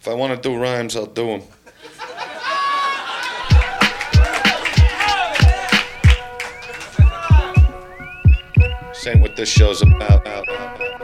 If I want to do rhymes, I'll do them. Ain't what this show's about. church and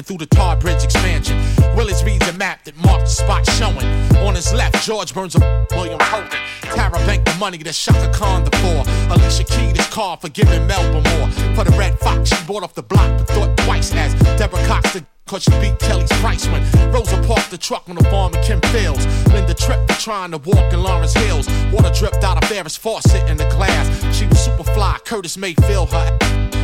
Lincoln through the Tar Bridge expansion. Willis reads a map that marked the spot showing. On his left, George Burns a William Holden. Tara Bank the money that Chaka Khan the four. Alicia Keys car for giving Melba more. For the Red Fox, she bought off the block but thought twice as Deborah Cox the Cause she beat Kelly's price when Rosa parked the truck on the farm in Kim Fields. Linda tripped for trying to walk in Lawrence Hills. Water dripped out of Ferris faucet in the glass. She was super fly. Curtis Mayfield her.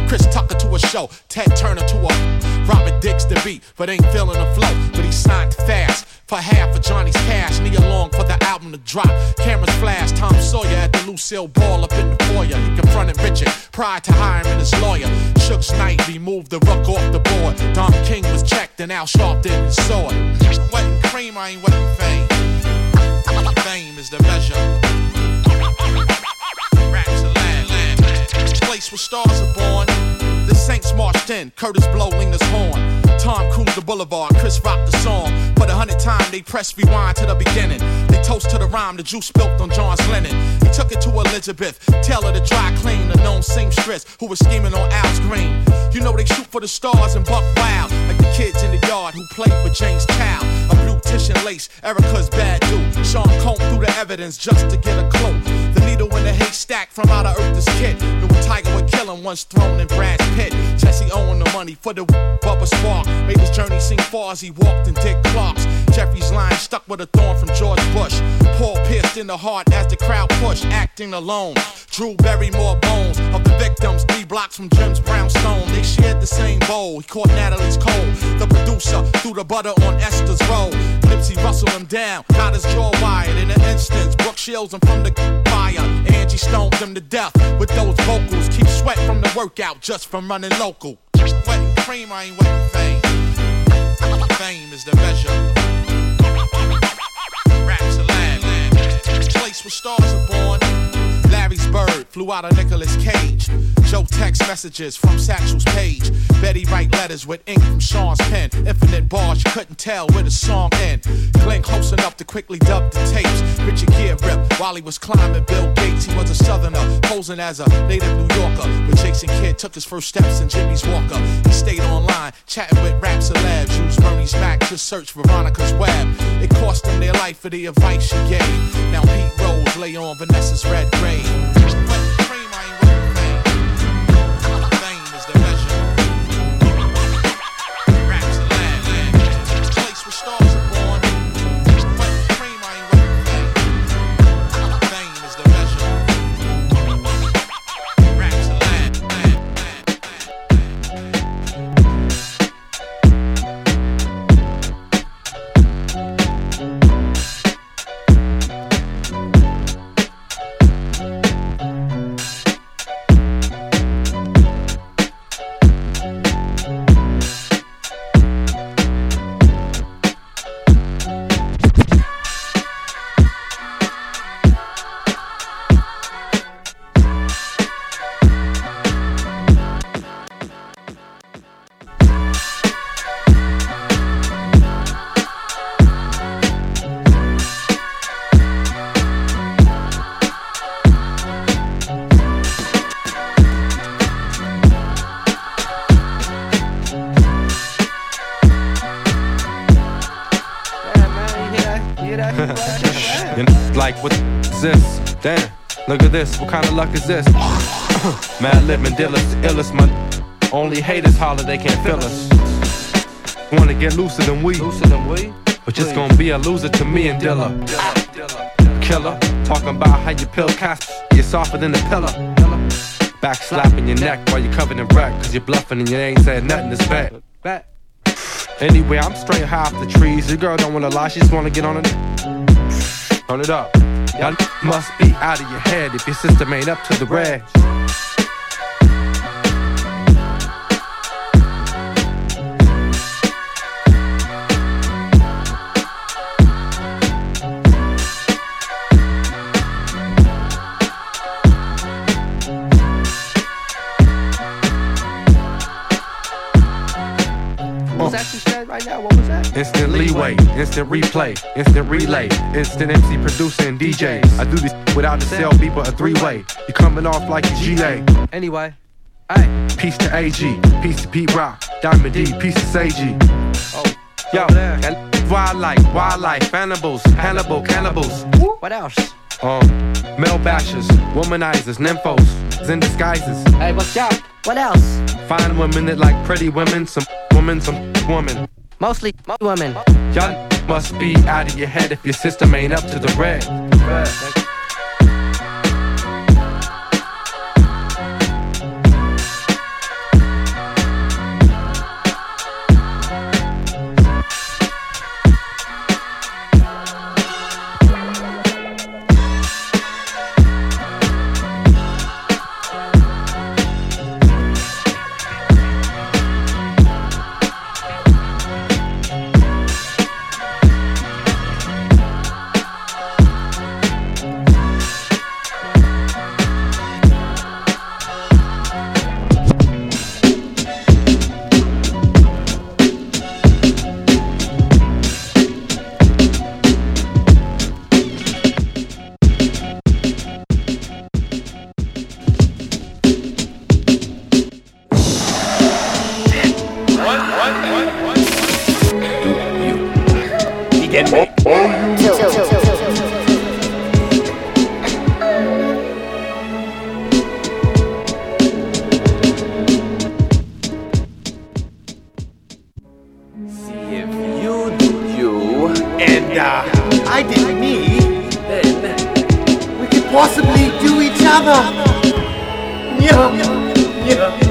Chris Tucker to a show. Ted Turner to a. Robert Dix the beat, but ain't feeling the flow. But he signed fast for half of Johnny's cash. Knee along for the album to drop. Cameras flash. Tom Sawyer at the Lucille Ball up in the foyer. He confronted Richard prior to hiring his lawyer. Suge Knight removed the ruck off the board. Don King was checked and Al Sharpton his sword. Wetting cream, I ain't wetting fame. Fame is the measure. Raps land, land. Place where stars are born. The Saints marched in, Kurtis Blow Lena's horn. Tom cruised the boulevard, Chris rocked the song. For the hundredth time, they pressed rewind to the beginning. They toast to the rhyme the juice spilt on John's linen. He took it to Elizabeth, Taylor the dry clean, the known seamstress who was scheming on Al's green. You know they shoot for the stars and buck wild, like the kids in the yard who played with James Chow. A blue tissue lace, Erica's bad dude. Sean combed through the evidence just to get a clue. The needle in the haystack from out of Earth is kid. Knew a tiger would kill him once thrown in Brad's pit. Jesse owing the money for the Bubba Spark. Made his journey seem far as he walked in Dick Clark's. Jeffrey's line stuck with a thorn from George Bush. Paul pierced in the heart as the crowd pushed, acting alone. Drew buried more bones of the victims blocks from Jim's brownstone. They shared the same bowl. He caught Natalie's cold. The producer threw the butter on Esther's roll. Nipsey rustled him down, got his jaw wired in an instant. Brooke shields him from the fire. Angie stoned him to death with those vocals. Keep sweat from the workout just from running local. Wetting cream, I ain't wetting fame. Fame is the measure. Raps a land, place where stars are born. Larry's bird flew out of Nicolas Cage. Joe text messages from Satchel's page. Betty write letters with ink from Sean's pen. Infinite bars, you couldn't tell where the song end. Glenn close enough to quickly dub the tapes. Richard Gere rip while he was climbing Bill Gates. He was a southerner, posing as a native New Yorker. But Jason Kidd took his first steps in Jimmy's Walker. He stayed online, chatting with rap celebs. Used Bernie's Mac to search Veronica's web. It cost them their life for the advice she gave. Now Pete Rose lay on Vanessa's red grave. Damn, kind of luck is this? Mad living dealers, illest my only haters holler they can't feel us. Wanna get looser than we, looser than we, but just gonna be a loser to me and Dilla. Killer, talking about how you pill cast, you're softer than a pillar. Back slapping your neck while you're covered in wreck, cause you're bluffing and you ain't said nothing to back. Back. Anyway, I'm straight high off the trees. Your girl don't wanna lie, she just wanna get on it. Turn it up. Y'all must be out of your head if your system ain't up to the red. Instant leeway, instant replay, instant relay, instant MC producing DJ. I do this without a cell people a three way. You coming off like a GA. Anyway, hey. Peace to AG, peace to Pete Rock, Diamond D, peace to Seiji. Oh, yo, wildlife, wildlife, cannibals, Hannibal, cannibals. What else? Um, male bashers, womanizers, nymphos, in disguises. Hey, what's up? What else? Fine women that like pretty women, some women, some woman. Mostly women. Y'all must be out of your head if your system ain't up to the red. Fly.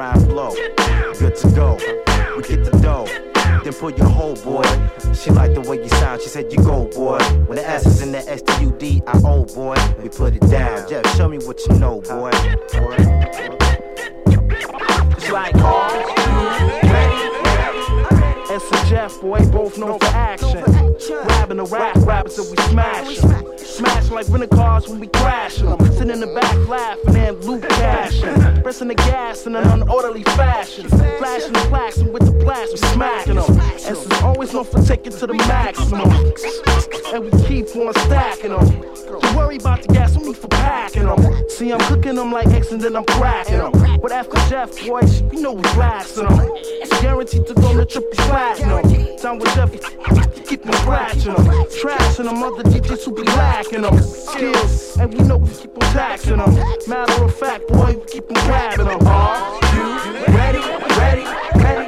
Good to go. We get the dough then pull your whole boy. She liked the way you sound, she said you go, boy. When the S is in the S T U D I O, boy, we put it down. Jeff, show me what you know, boy. It's like, uh, S and Jeff, boy, both known for action. Rapping the rap rappers and we smash them. Smash like rental cars when we crash them. Sitting in the back laughing and loot cashing. Pressing the gas unorderly fashion. Flashing the plaques and with the blast, we smacking them. S is always known for taking to the maximum. And we keep on stacking them. Don't worry about the gas, no need for packing them. See, I'm cooking them like X and then I'm cracking them. But after Jeff, boys, you know we blasting them. It's guaranteed to go on to triple platinum. Down with Jeff, keep them scratching them. Trashing them, other DJs who be lacking them. Skills, and we know we keep on taxing them. Matter of fact, boy, we keep on grabbing them. You ready, ready, ready?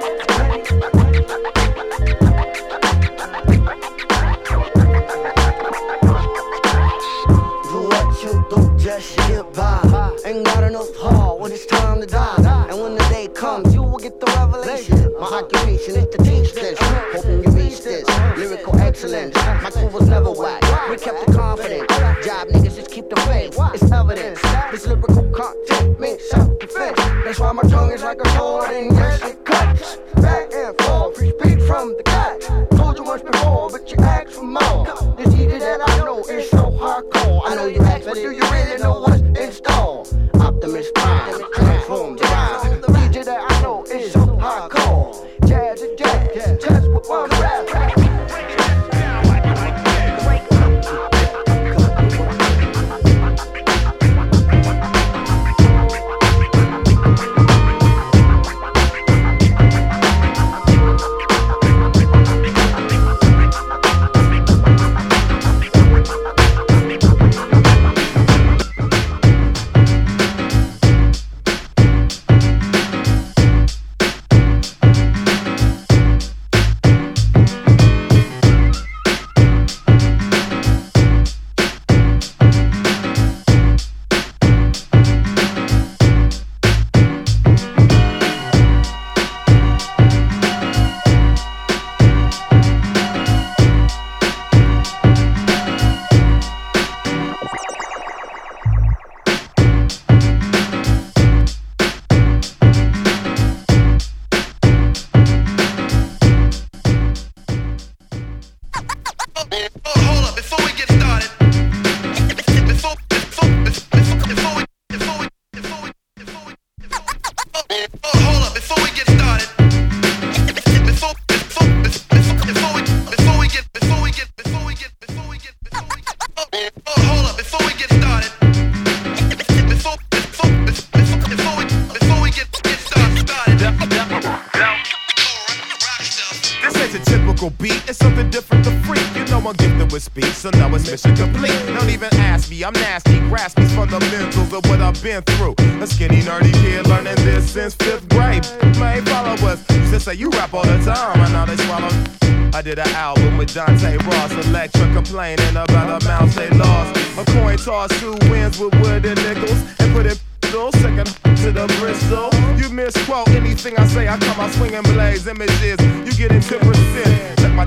Do what you do just get by. Ain't got enough heart when it's time to die. And when the day comes, you will get the revelation. My occupation is to teach this. Hoping you reach this. Lyrical excellence. My crew was never whack. We kept it confident. Job niggas just keep the faith. It's evidence. This lyrical content makes self-defense. Why my tongue is like a sword and yes it cuts. Back and forth, free speech from the cut. Told you once before, but you ask for more. This DJ that I know is so hardcore. I know you ask, but do you really know what's in store? Optimus Prime,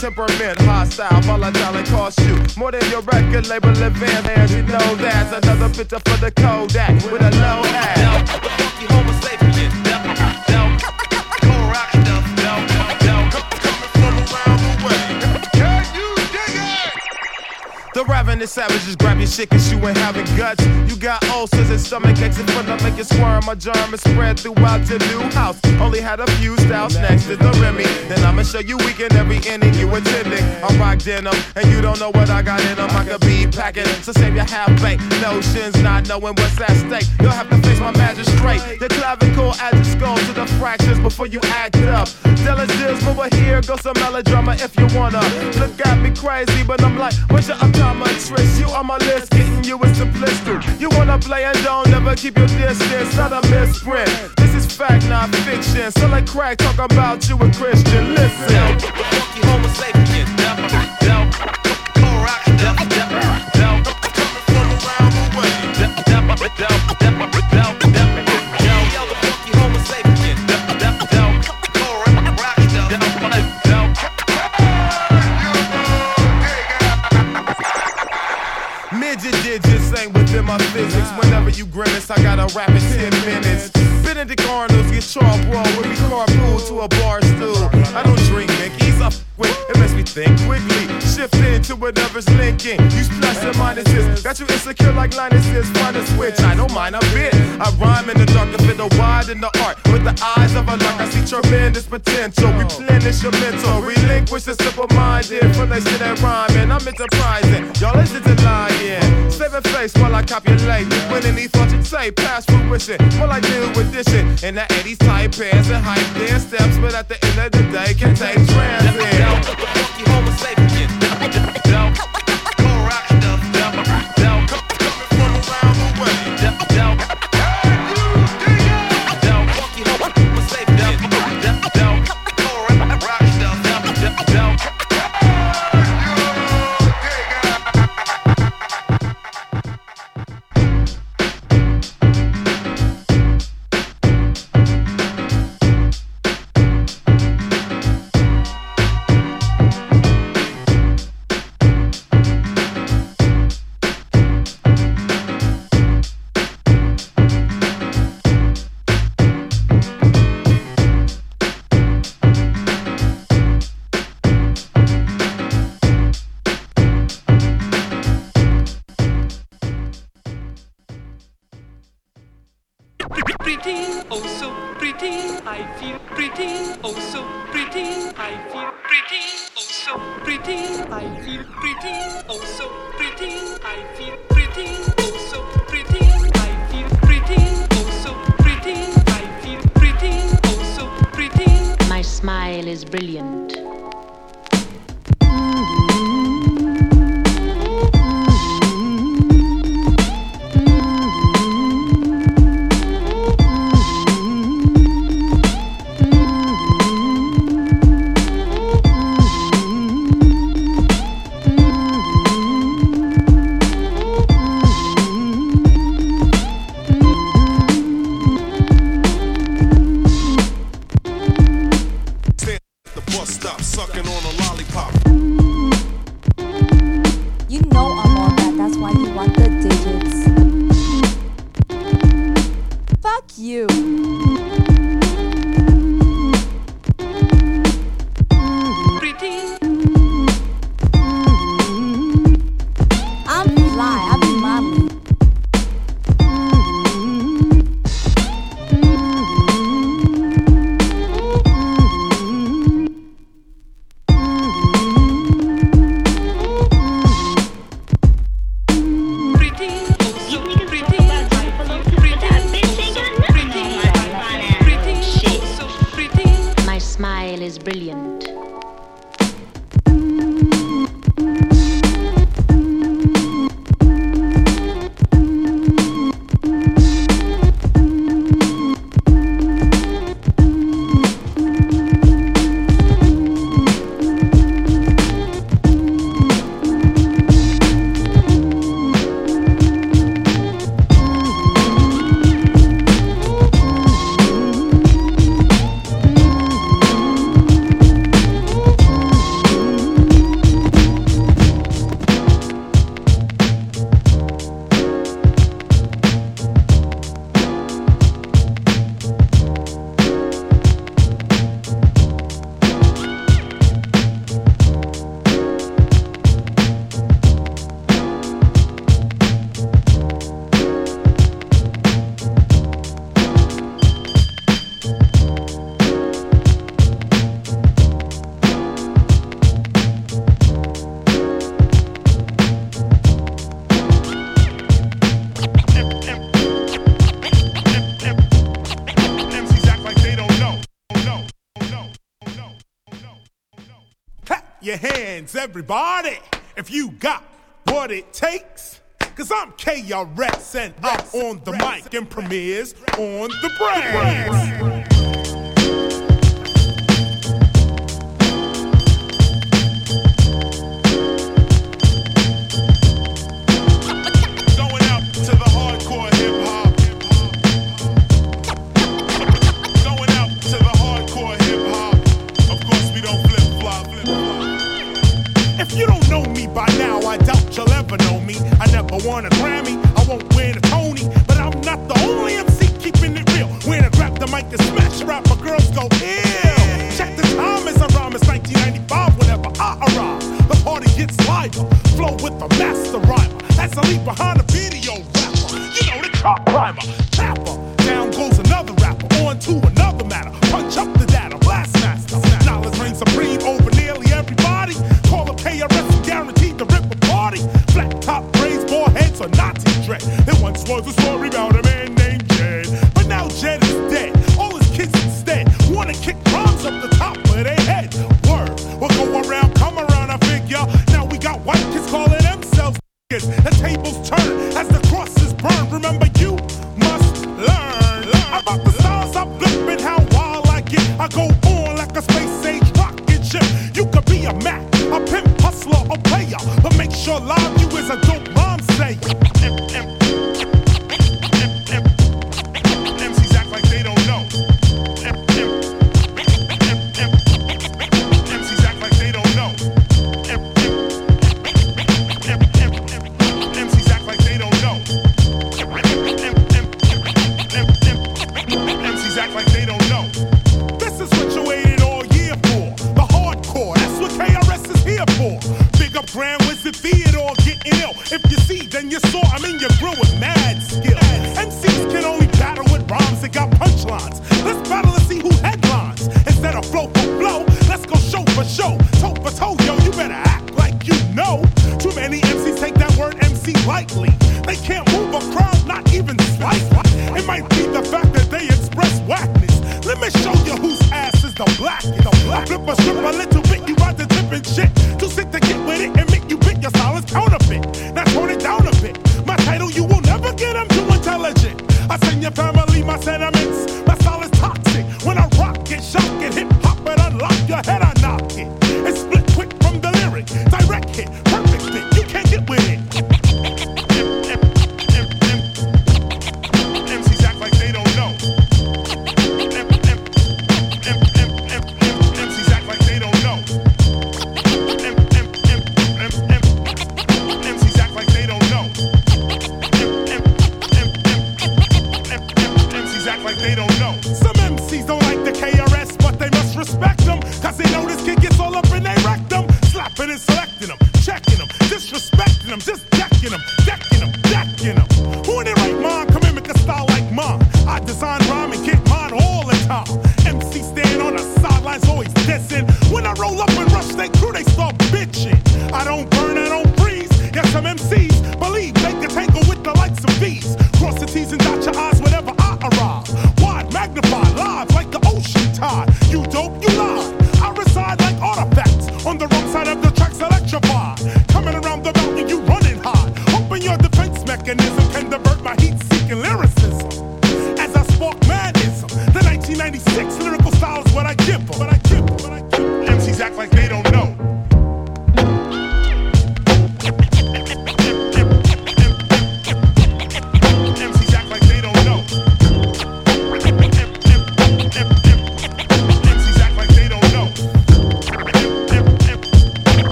temperament hostile, volatile, and cost you more than your record label advance. You know that's another picture for the Kodak with a low ass. The ravenous savages grab your shit cause you ain't having guts. You got ulcers and stomach aches and fun to make you squirm. My germ is spread throughout your new house. Only had a few styles next to the Remy. Then I'ma show you weak in every inning you attending. I rock denim and you don't know what I got in them. I could be packing, so save your half baked notions, not knowing what's at stake. You'll have to face my magistrate. The clavicle adds your skull to the fractures before you act up. Diligence, over here goes some melodrama if you wanna. Look at me crazy, but I'm like, what's your optometry? Interest. You on my list, getting you is blister. You wanna play and don't never keep your distance. Not a misprint. This is fact, not fiction. So like crack, talk about you a Christian. Listen. Funky homo sapien, Whenever you grimace, I got a rapid 10 minutes. Benedict Arnold's get raw when we carpool to a bar stool. I don't drink Mickey's, I with. It makes me think quickly. Shift into whatever's linking. Use plus and minuses. Got you insecure like Linuses. Find a switch. I don't mind a bit. I rhyme in the dark to fit the wide in the art. With the eyes of a lark, I see tremendous potential. Replenish your mental. Relinquish the simple minded. From they shit that rhyming. I'm enterprising. Y'all listen to lying. Saving face while I copulate. Say, past fruition. Do with this shit. In the 80s tight pants and hype dance steps. But at the end of the day, can take transit. everybody if you got what it takes. Cause I'm KRS and I'm on the mic and Premier's on the brand. I leave behind a video rapper. You know the chalk climber.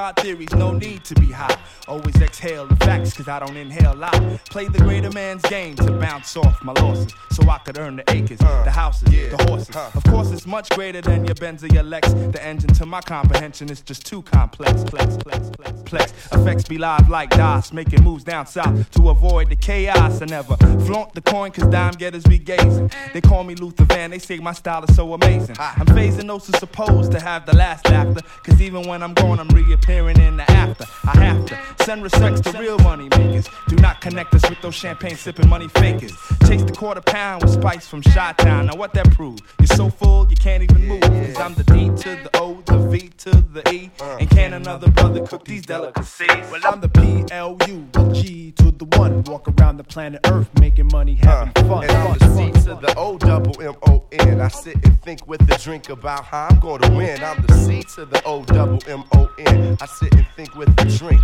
God theories, no need to be high. Always exhale the facts, cause I don't inhale lie. Play the greater man's game to bounce off my losses, so I could earn the acres, the houses, the horses. Of course, it's much greater than your Benz or your Lex. The engine to my comprehension is just too complex. Plex, plex, plex, plex. Effects be live like DOS, making moves down south to avoid the chaos. I never flaunt the coin, cause dime getters be gazing. They call me Luther Van, they say my style is so amazing. I'm phasing those who supposed to have the last laughter, cause even when I'm gone, I'm reappearing in the after. I have to send respects to real money makers. Do not connect us with those champagne sipping money fakers. Chase the quarter pound with spice from Chi Town. Now, what that prove? You're so full, you can't even move. Cause I'm the D to the O, the V to the E. And can another brother cook these delicacies? Well, I'm the PLU, the G to the one. Walk around the planet Earth making money, having fun. And I'm the C to the O double M O N. I sit and think with a drink about how I'm going to win. I'm the C to the O double M O N. I sit and think with a drink.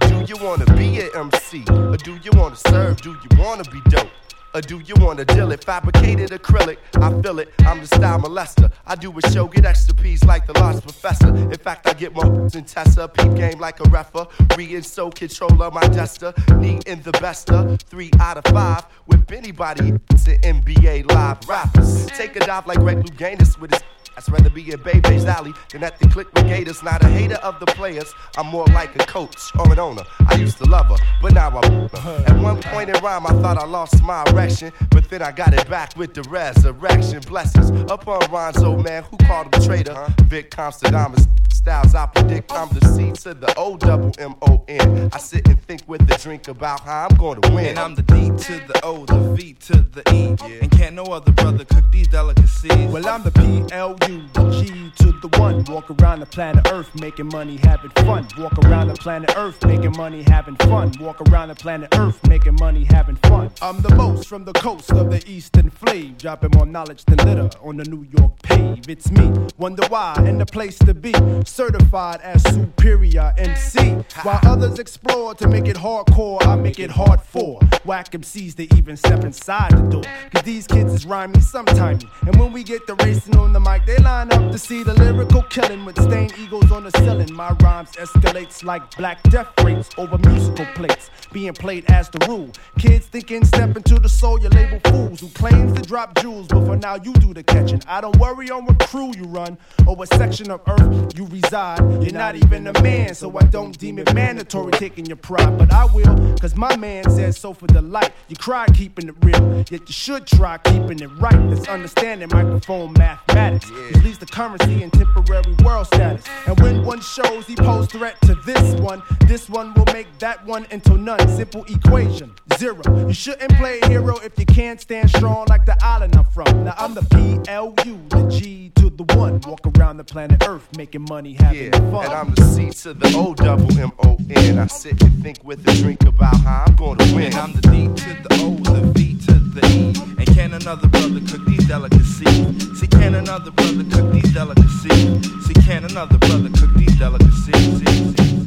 Do you wanna be an MC? Or do you wanna serve? Do you wanna be dope? Or do you wanna deal it? Fabricated acrylic, I feel it. I'm the style molester. I do a show, get extra P's like the lost professor. In fact, I get more than Tessa. Peep game like a referee and so controller my jester. Need in the bester, three out of five. With anybody, an NBA live rappers. Take a dive like Greg Louganis with his I'd rather be in Bebe's Alley than at the Click Gators. Not a hater of the players, I'm more like a coach or an owner. I used to love her, but now I'm her. At one point in rhyme, I thought I lost my erection, but then I got it back with the resurrection. Blessings upon Ron's old man who called him a traitor. Vic Constadamus styles, I predict I'm the C to the O double M O N. I sit and think with a drink about how I'm going to win. And I'm the D to the O, the V to the E. And can't no other brother cook these delicacies. Well, I'm the PLU, the G to the one. Walk around the planet Earth making money, having fun. Walk around the planet Earth making money, having fun. Walk around the planet Earth making money, having fun. I'm the most from the coast of the eastern flame, dropping more knowledge than litter on the New York pave. It's me, wonder why, and the place to be. Certified as superior MC. While others explore to make it hardcore, I make it hard for whack MCs to even step inside the door. Cause these kids is rhyming sometime. And when we get the racing on the mic, they line up to see the lyrical killing with stained eagles on the ceiling. My rhymes escalates like black death rates over musical plates being played as the rule. Kids thinking step into the soul, you label fools who claims to drop jewels, but for now you do the catching. I don't worry on what crew you run or what section of earth you reside. You're not even a man, so I don't deem it mandatory taking your pride, but I will, cause my man says so for the light. You cry keeping it real, yet you should try keeping it right. That's understanding microphone mathematics. Which leads to currency and temporary world status. And when one shows he pose threat to this one, this one will make that one into none. Simple equation, zero. You shouldn't play a hero if you can't stand strong like the island I'm from. Now I'm the PLU, the G to the one. Walk around the planet Earth making money, having Yeah, fun. and I'm the C to the O double M O N. I sit and think with a drink about how I'm going to win. And I'm the D to the O, the V to the E. And can another brother cook these delicacies? See, can another brother cook these delicacies? See, can another brother cook these delicacies? Rhymes.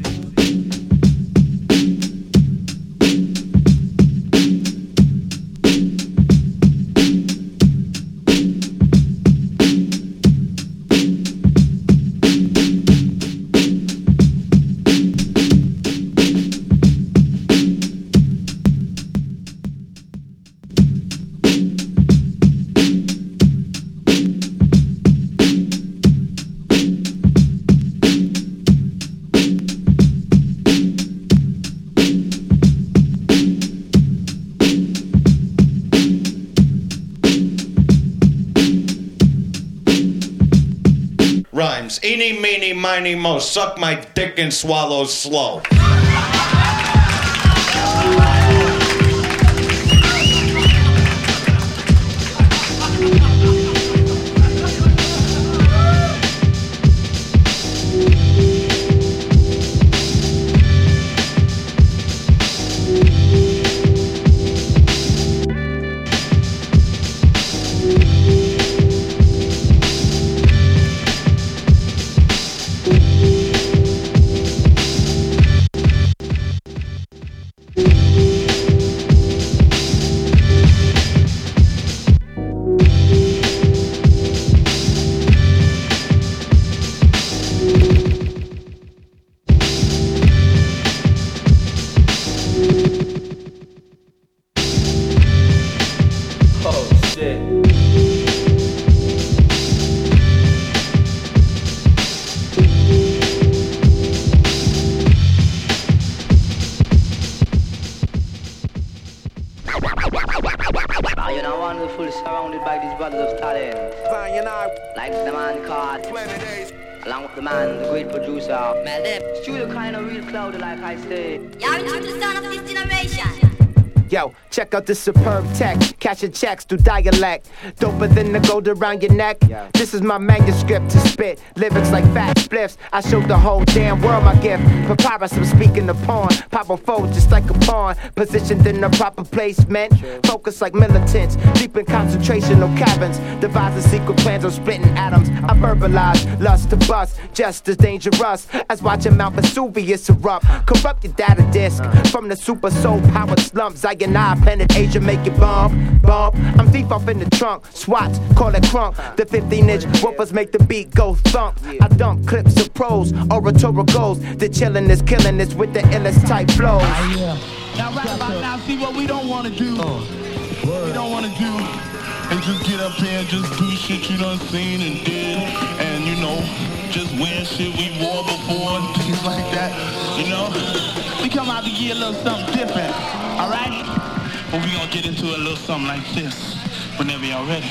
Suck my dick and swallow slow. Brothers of talent. Zion I, Like the man called Planet Asia. Along with the man, the great producer. Man, them studio kind of real cloud like I say. Y'all into the sound of this generation. Yo, check out this superb tech. Cashing checks through dialect. Doper than the gold around your neck. This is my manuscript to spit. Lyrics like fat spliffs. I showed the whole damn world my gift. Papyrus, I'm speaking the pawn. Pop a fold just like a pawn. Positioned in the proper placement. Focus like militants. Deep in concentration concentrational cabins. Devising secret plans on splitting atoms. I verbalize lust to bust. Just as dangerous as watching Mount Vesuvius erupt. Corrupt your data disk. From the super soul powered slumps. I and I penetrate Asia, make it bomb, bomb. I'm deep off in the trunk, swats, call it crunk. The 15 inch woofers make the beat go thump. I dump clips of pros, oratorial goals. The chillin' is killing this with the illest type flows. Now right about now, see what we don't wanna do. Uh, what we don't wanna do is just get up here and just do shit you done seen and did, and you know, just wear shit we wore before and things like that. You know, we come out to get a little something different. All right, but we gonna get into a little something like this whenever y'all ready.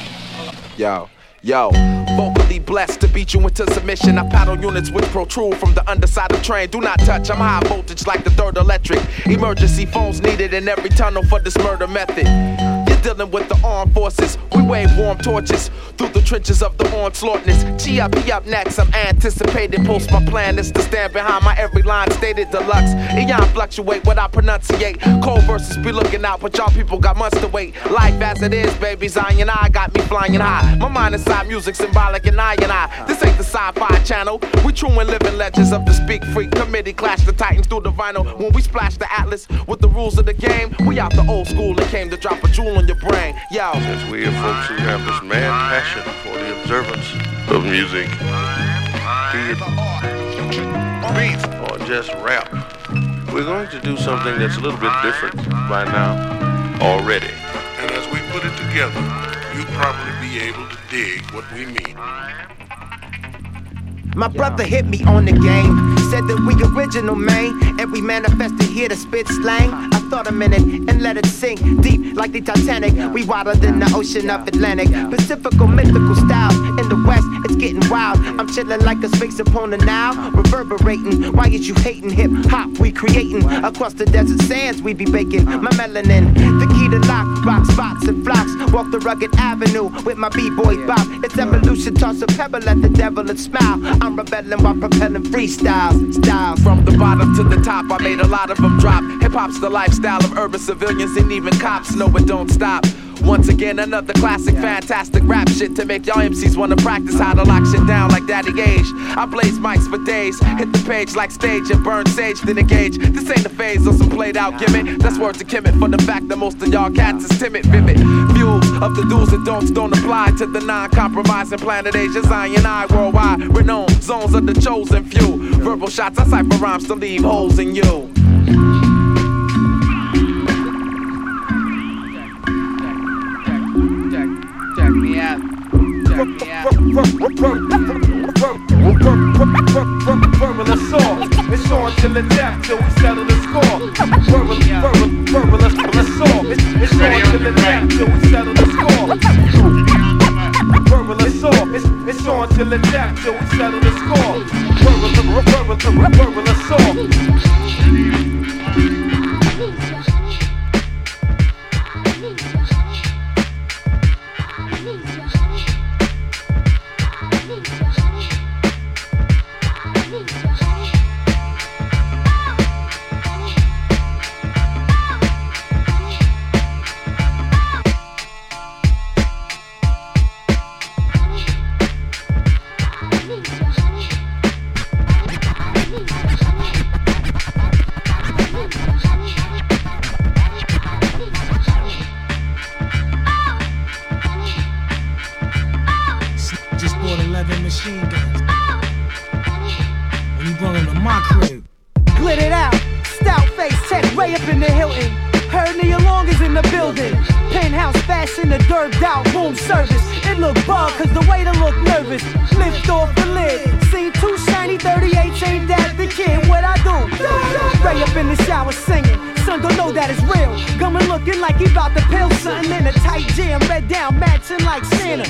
Yo, yo, vocally blessed to beat you into submission. I paddle units which protrude from the underside of train. Do not touch, I'm high voltage like the third electric. Emergency phones needed in every tunnel for this murder method. You're dealing with the armed forces. We wave warm torches through the trenches of the onslaughtness. G up, next. I'm anticipating. Post my plan is to stand behind my every line stated deluxe. Eon fluctuate what I pronunciate. Cold verses be looking out, but y'all people got months to wait. Life as it is, baby. Zion I got me flying high. My mind inside music symbolic and I and I. This ain't the sci-fi channel. We true and living legends of the Speak Freak Committee. Clash the Titans through the vinyl. When we splash the Atlas with the rules of the game, we out the old school and came to drop a jewel on your brain. Yo. Since we are folks who have this mad passion for the observance of music, be it beat or just rap, we're going to do something that's a little bit different by now already. And as we put it together, you'll probably be able to dig what we mean. My brother hit me on the game. Said that we original, man. And we manifested here to spit slang. I thought a minute and let it sink deep like the Titanic. We wider than the ocean of Atlantic. Pacifical mythical styles. In the west, it's getting wild. I'm chilling like a sphinx upon the Nile. Reverberating. Why is you hating hip hop? We creating. Across the desert sands, we be baking. My melanin. The key to lock, rock spots and flocks. Walk the rugged avenue with my b-boy bop. It's evolution. Toss a pebble at the devil and smile. I'm rebelling while propelling freestyles, styles. From the bottom to the top, I made a lot of them drop. Hip hop's the lifestyle of urban civilians, and even cops know it don't stop. Once again, another classic, fantastic rap shit to make y'all MCs wanna practice how to lock shit down like Daddy Age. I blaze mics for days, hit the page like stage and burn sage, then engage. This ain't a phase or some played out gimmick. That's word to Kimmit for the fact that most of y'all cats is timid, vivid. Views of the do's and don'ts don't apply to the non compromising planet Asia, Zion, I, worldwide. Renowned zones of the chosen few. Verbal shots, I cipher rhymes to leave holes in you. Verbal. It's on till the death till we settle the score. Verbal, verbal, verbal assault. It's, on till the death till we settle the score. Verbal assault. It's, it's on till the death till we settle the score. Verbal, verbal, verbal assault. Bug, cause the waiter look nervous. Lift off the lid. Seen two shiny 38s, ain't that the kid? What I do? Ray up in the shower singing. Son don't know that it's real. Gumming looking like he bout to pill something in a tight jam. Red down, matching like Santa.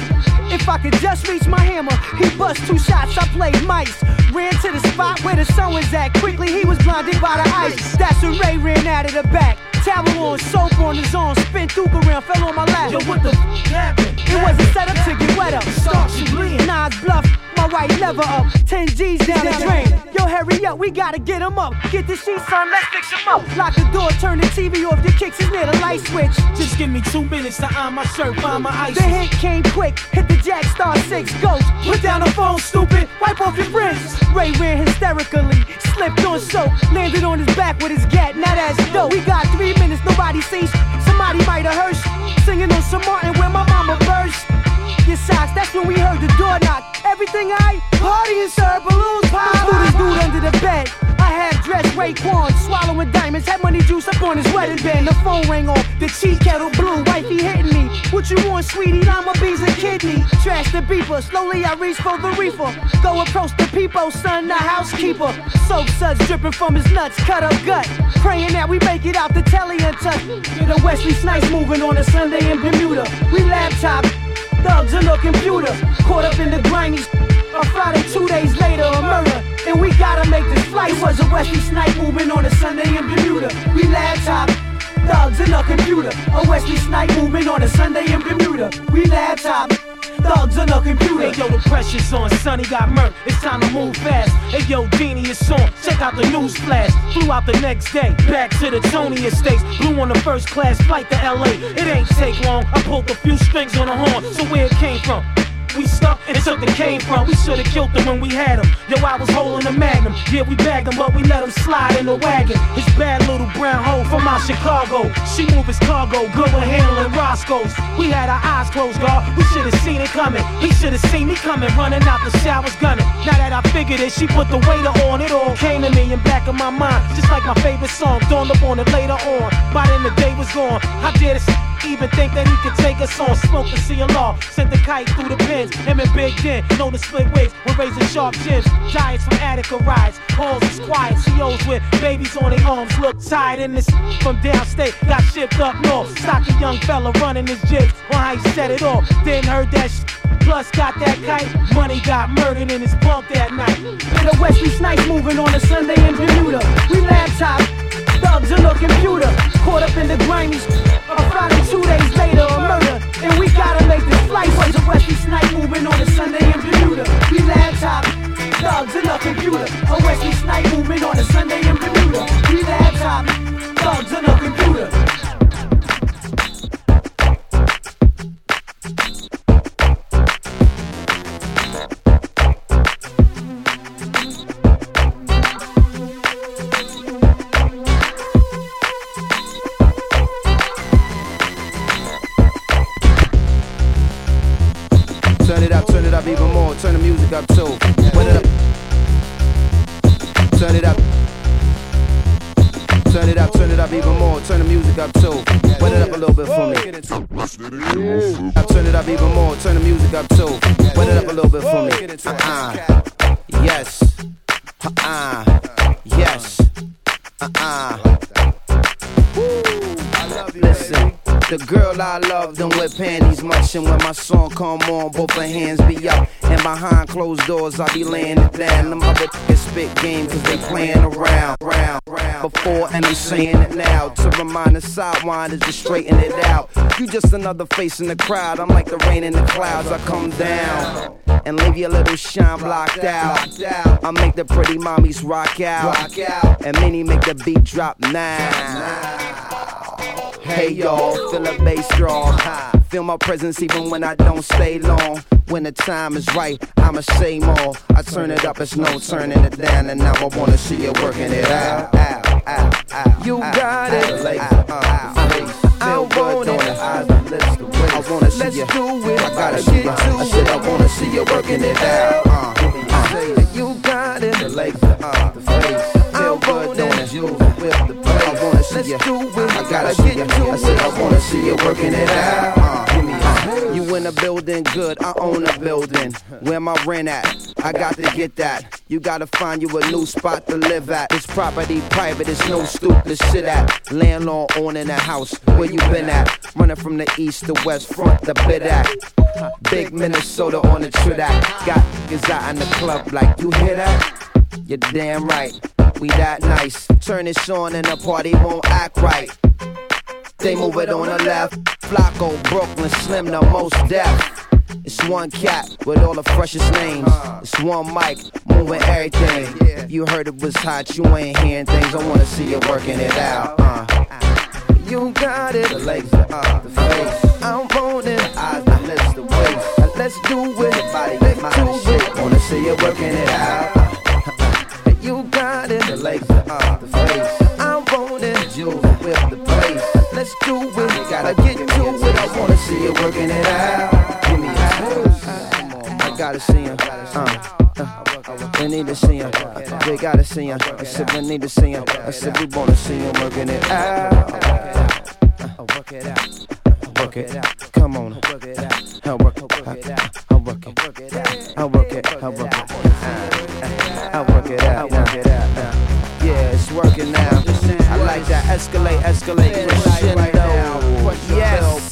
If I could just reach my hammer, he bust two shots. I played mice. Ran to the spot where the sun was at. Quickly he was blinded by the ice. That's when Ray ran out of the back. Towel on, soap on his arm, spin through around, fell on my lap. Yo, what the f happened? It wasn't set up to get wet up. Starch and bleed. Nas bluff, my lever up. 10 G's down the drain. Yo, hurry up, we gotta get him up. Get the sheets on, let's fix him up. Lock the door, turn the TV off, the kicks is near the light switch. Just give me two minutes to iron my shirt, find my ice. The hit came quick, hit the jack star six, ghost. Put down the phone, stupid. Wipe off your friends. Ray ran hysterically, slipped on soap, landed on his back with his gat. Now that's dope. We got three minutes, nobody sees. Somebody might have heard singing on some Martin when my mama burst. Your socks, that's when we heard the door knock. Everything I party and serve balloons pop. Threw this dude under the bed. I had dressed Raekwon, swallowing diamonds, had money juice up on his wedding band. The phone rang on, the tea kettle blew, wifey hitting me. What you want, sweetie? Lima bees and kidney. Trash the beeper, slowly I reach for the reefer. Go approach the people, son, the housekeeper. Soap suds dripping from his nuts, cut up gut. Praying that we make it out the telly untouched. Get a Wesley Snipes moving on a Sunday in Bermuda. We laptop, thugs on the computer. Caught up in the grimy. A Friday, two days later, a murder. And we gotta make this flight. It was a Wesley Snipe movement on a Sunday in Bermuda. We laptop, thugs in the computer. A Wesley Snipe movement on a Sunday in Bermuda. We laptop, thugs in the computer. Hey yo, the pressure's on. Sonny got murked. It's time to move fast. Hey yo, Beanie is on. Check out the news flash. Flew out the next day. Back to the Tony Estates. Blew on the first class flight to LA. It ain't take long. I pulled a few strings on the horn. So where it came from? We stuck and the came from. We should've killed them when we had them. Yo, I was holding a magnum. Yeah, we bagged him, but we let him slide in the wagon. His bad little brown hoe from out Chicago. She move his cargo, good with handling Roscoe's. We had our eyes closed, God. We should've seen it coming. He should've seen me coming, running out the showers, gunning. Now that I figured it, she put the waiter on. It all came to me in back of my mind, just like my favorite song. Dawned up on it later on. By then the day was gone. I did this even think that he could take us on? Spoke to CLR, sent the kite through the pins. Him and Big Den, know the split wigs when raising sharp jibs. Giants from Attica rides, halls is quiet. COs with babies on their arms look tired in this from downstate. Got shipped up north. Stocky young fella running his jibs on how he set it off. Then heard that sh- Plus got that kite. Money got murdered in his bunk that night. A Wesley Snipes moving on a Sunday in Bermuda. We laptop, thugs on the computer. Caught up in the grimy. A Friday, two days later, a murder. And we gotta make this flight. Was a Wesley Snipe moving on a Sunday in Bermuda. We laptop, thugs in the computer. A Wesley Snipe moving on a Sunday in Bermuda. We laptop, thugs in the computer. Doors I be laying it down. Them other niggas spit game 'cause they playing around, round, round. Before and I'm saying it now to remind the sidewinders to straighten it out. You just another face in the crowd. I'm like the rain in the clouds. I come down and leave your little shine blocked out. I make the pretty mommies rock out, and many make the beat drop now. Hey y'all, feel the bass strong. Feel my presence even when I don't stay long. When the time is right, I'ma say more. I turn it up, it's no turning it down, and now I wanna see you working it out. out, out, You got out, it. Like, uh, I feel good want on it. the eyes, the lips, the waist. I wanna see Let's you. do it. I gotta I see you. I said I wanna see you working it out. Uh, uh, You got it. the legs, uh, the face. Good on it. You whip the place. Let's you. do it. I gotta see get you. to I said I wanna see you working it out. Uh, give me You in a building, good, I own a building. Where my rent at? I got to get that. You gotta find you a new spot to live at. It's property private, it's no stoop to sit at. Landlord owning a house, where you been at? Running from the east to west, front the bid at. Big Minnesota on the track. Got niggas out in the club like, you hear that? You're damn right, we that nice. Turn this on and the party won't act right. They move it on the left. Flacco, Brooklyn, Slim, the most deaf. It's one cat with all the freshest names. It's one mic, moving everything. If you heard it was hot, you ain't hearing things. I wanna see you working it out. Uh. You got it. The legs, uh, the face. I'm holding eyes, the lips, the waist. Let's do it. Body, let's do it. Wanna see you working it out. You got it. The legs, uh, the face. I'm holding jewels with the place. Let's do it. We gotta get to it. I wanna see you working it out. Give me a. I gotta see him. Uh. Uh, we need to see him. They gotta see him. I said we need to see him. I said we wanna see him working it out. Uh, work it out. Work it out. Come on. Work it out. I'll work it out. I'll work it. I'll work it. I'll work it. It out. Work it out. Yeah, it's working now. I like that. Escalate, escalate, crescendo. Yes.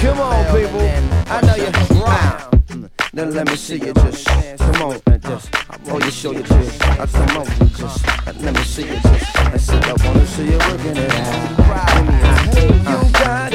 Come on, people. I know you're round. Now let me see you just come on and just oh you show your just uh, come on you just uh, let me see you just I said I wanna see you working it out. Give me a you got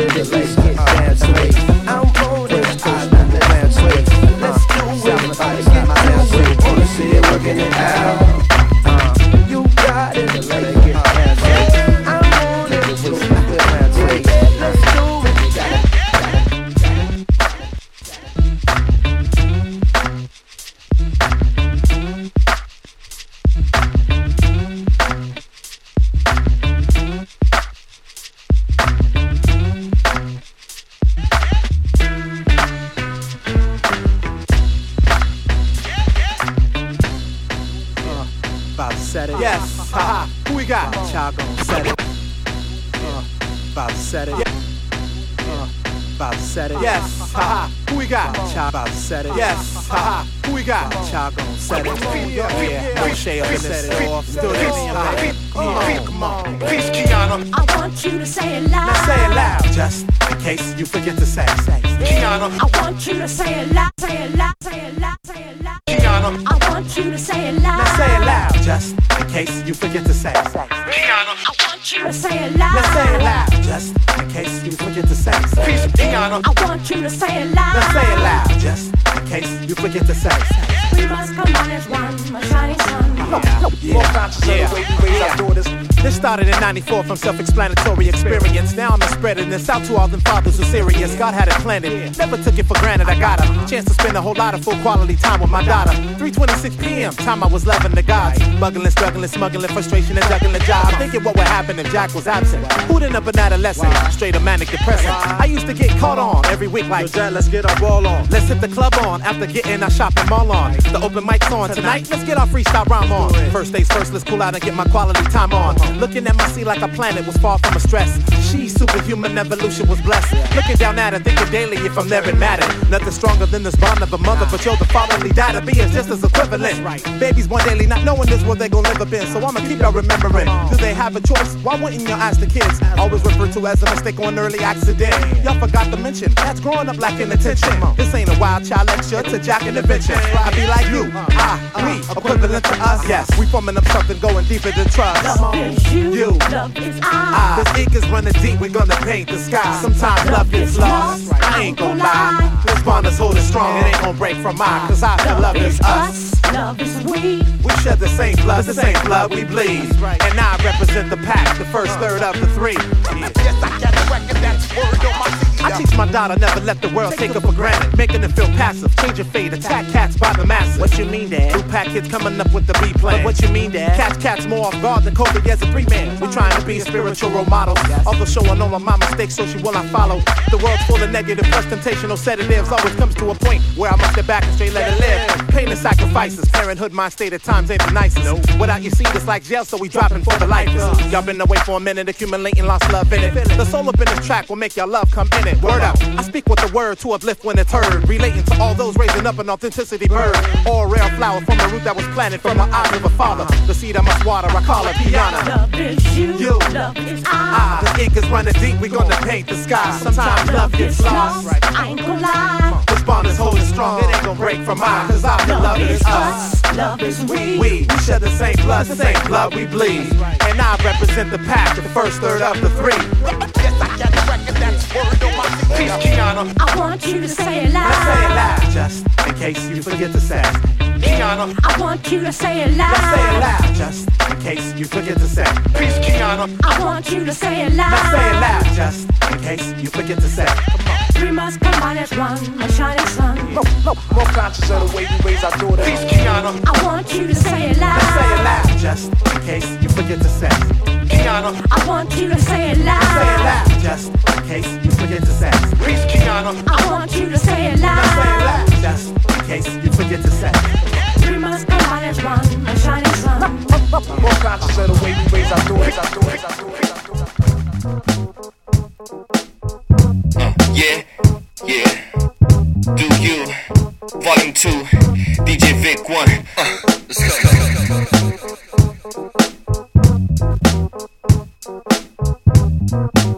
94 from self-explanatory experience. Now I'm spreading this out to all them fathers who serious. God had it planned. Never took it for granted. I got a chance to spend a whole lot of full quality time with my daughter. 3:26 p.m. Time I was loving the gods. Buggling, struggling, smuggling, frustration, and juggling the job. Thinking what would happen if Jack was absent. Who'd end up an adolescent? Straight a manic depressant. I used to get caught on every week like Jack, let's get our ball on. Let's hit the club on after getting our shopping mall on. The open mic's on tonight. Let's get our freestyle rhyme on. First things first, let's cool out and get my quality time on. Looking at my sea like a planet was far from a stress. She superhuman evolution was blessed. Looking down at her, thinking daily if I'm never mattered. Nothing stronger than this bond of a mother, but yo, the fatherly data being just as equivalent. Babies born daily, not knowing this world they gon' live up in. So I'ma keep y'all remembering. Do they have a choice? Why wouldn't you ask the kids? Always referred to as a mistake or an early accident. Y'all forgot to mention that's growing up lacking attention. This ain't a wild child lecture to Jack and Adventure. I be like you, I, we, equivalent to us. Yes, we forming up something going deeper than trust. Love is you, You. Love is I. This ink is running deep, we're gonna paint the sky. Sometimes love gets lost. I ain't gon' lie. This bond is holding strong, it ain't gon' break from mine. Cause I feel love is us. Love is we. We share the same blood, the same blood we bleed. And I represent the pack, the first third of the three. Yes, I got the record that's word on my I teach my daughter never let the world take her for granted, making her feel passive, change your fate, attack cats by the masses. What you mean, Dad? New pack kids coming up with the B plan. What you mean, Dad? Catch cats more off guard than Kobe as a three man. We trying to be spiritual role models, although showing all of my mistakes so she will not follow. The world's full of negative, plus temptation, no sedatives. Always comes to a point where I must step back and straight let it live. Pain and sacrifices, parenthood, my state at times ain't the nicest. Without your seed, it's like jail, so we dropping for the life. Uh. Y'all been away for a minute, accumulating lost love in it. The soul up in this track will make your love come in it. Word up. I speak with the word to uplift when it's heard. Relating to all those raising up an authenticity bird. Or rare flower from the root that was planted from the eyes of a father. The seed I must water, I call it piano. Love is you, You. love is Ah, I. the ink is running deep, we gonna paint the sky. Sometimes love gets lost. right. I ain't gonna lie. This bond is holding strong, it ain't gonna break from mine. Cause I the love is us. Love is we. We, we share the same blood, the same blood we bleed. And I represent the pack, the first third of the three. Word on my Peace, Kiana. I want you to say it loud. Let's say it loud, just in case you forget to say. Kiana. I want you to say it loud. Let's say it loud, just in case you forget to say. Peace, Kiana. I want you to say it loud. Let's say it loud, just in case you forget to say. We must combine as one, a shining sun. More conscious of the way we raise our daughters. Peace, Kiana. I want you to say it loud. Let's say it loud, just in case you forget to say. Kiana. I want you to say it loud. Say it loud, just in case you forget to say. Peace, Kiana. I want you to say it loud. Let's say it loud, just in case you forget to say. We must combine as one, a shining sun. More conscious of the way we raise our daughters. Our daughters, our daughters, our daughters. Uh, yeah, yeah. Do you? Volume 2, DJ Vick One. Uh, let's go. Thank you.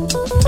oh you.